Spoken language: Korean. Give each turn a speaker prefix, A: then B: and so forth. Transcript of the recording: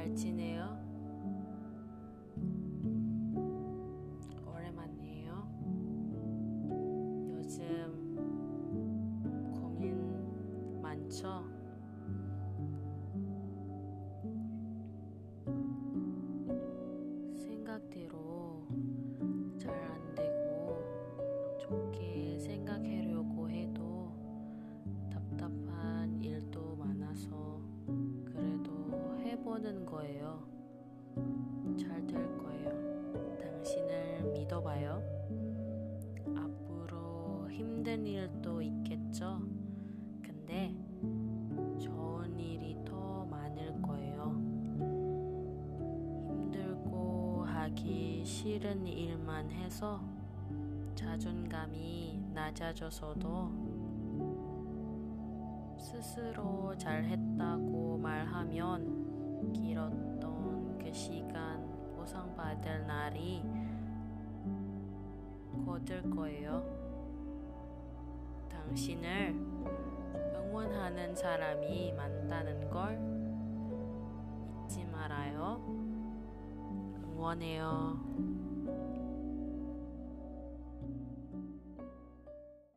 A: 잘 지내요? 오랜만이에요. 요즘 고민 많죠? 생각대로 잘 안 되고 좋게 생각해 해보는 거예요. 잘 될 거예요. 당신을 믿어봐요. 앞으로 힘든 일도 있겠죠? 근데 좋은 일이 더 많을 거예요. 힘들고 하기 싫은 일만 해서 자존감이 낮아져서도 스스로 잘했다고 말하면 길었던 그 시간 보상받을 날이 곧을 거예요. 당신을 응원하는 사람이 많다는 걸 잊지 말아요. 응원해요.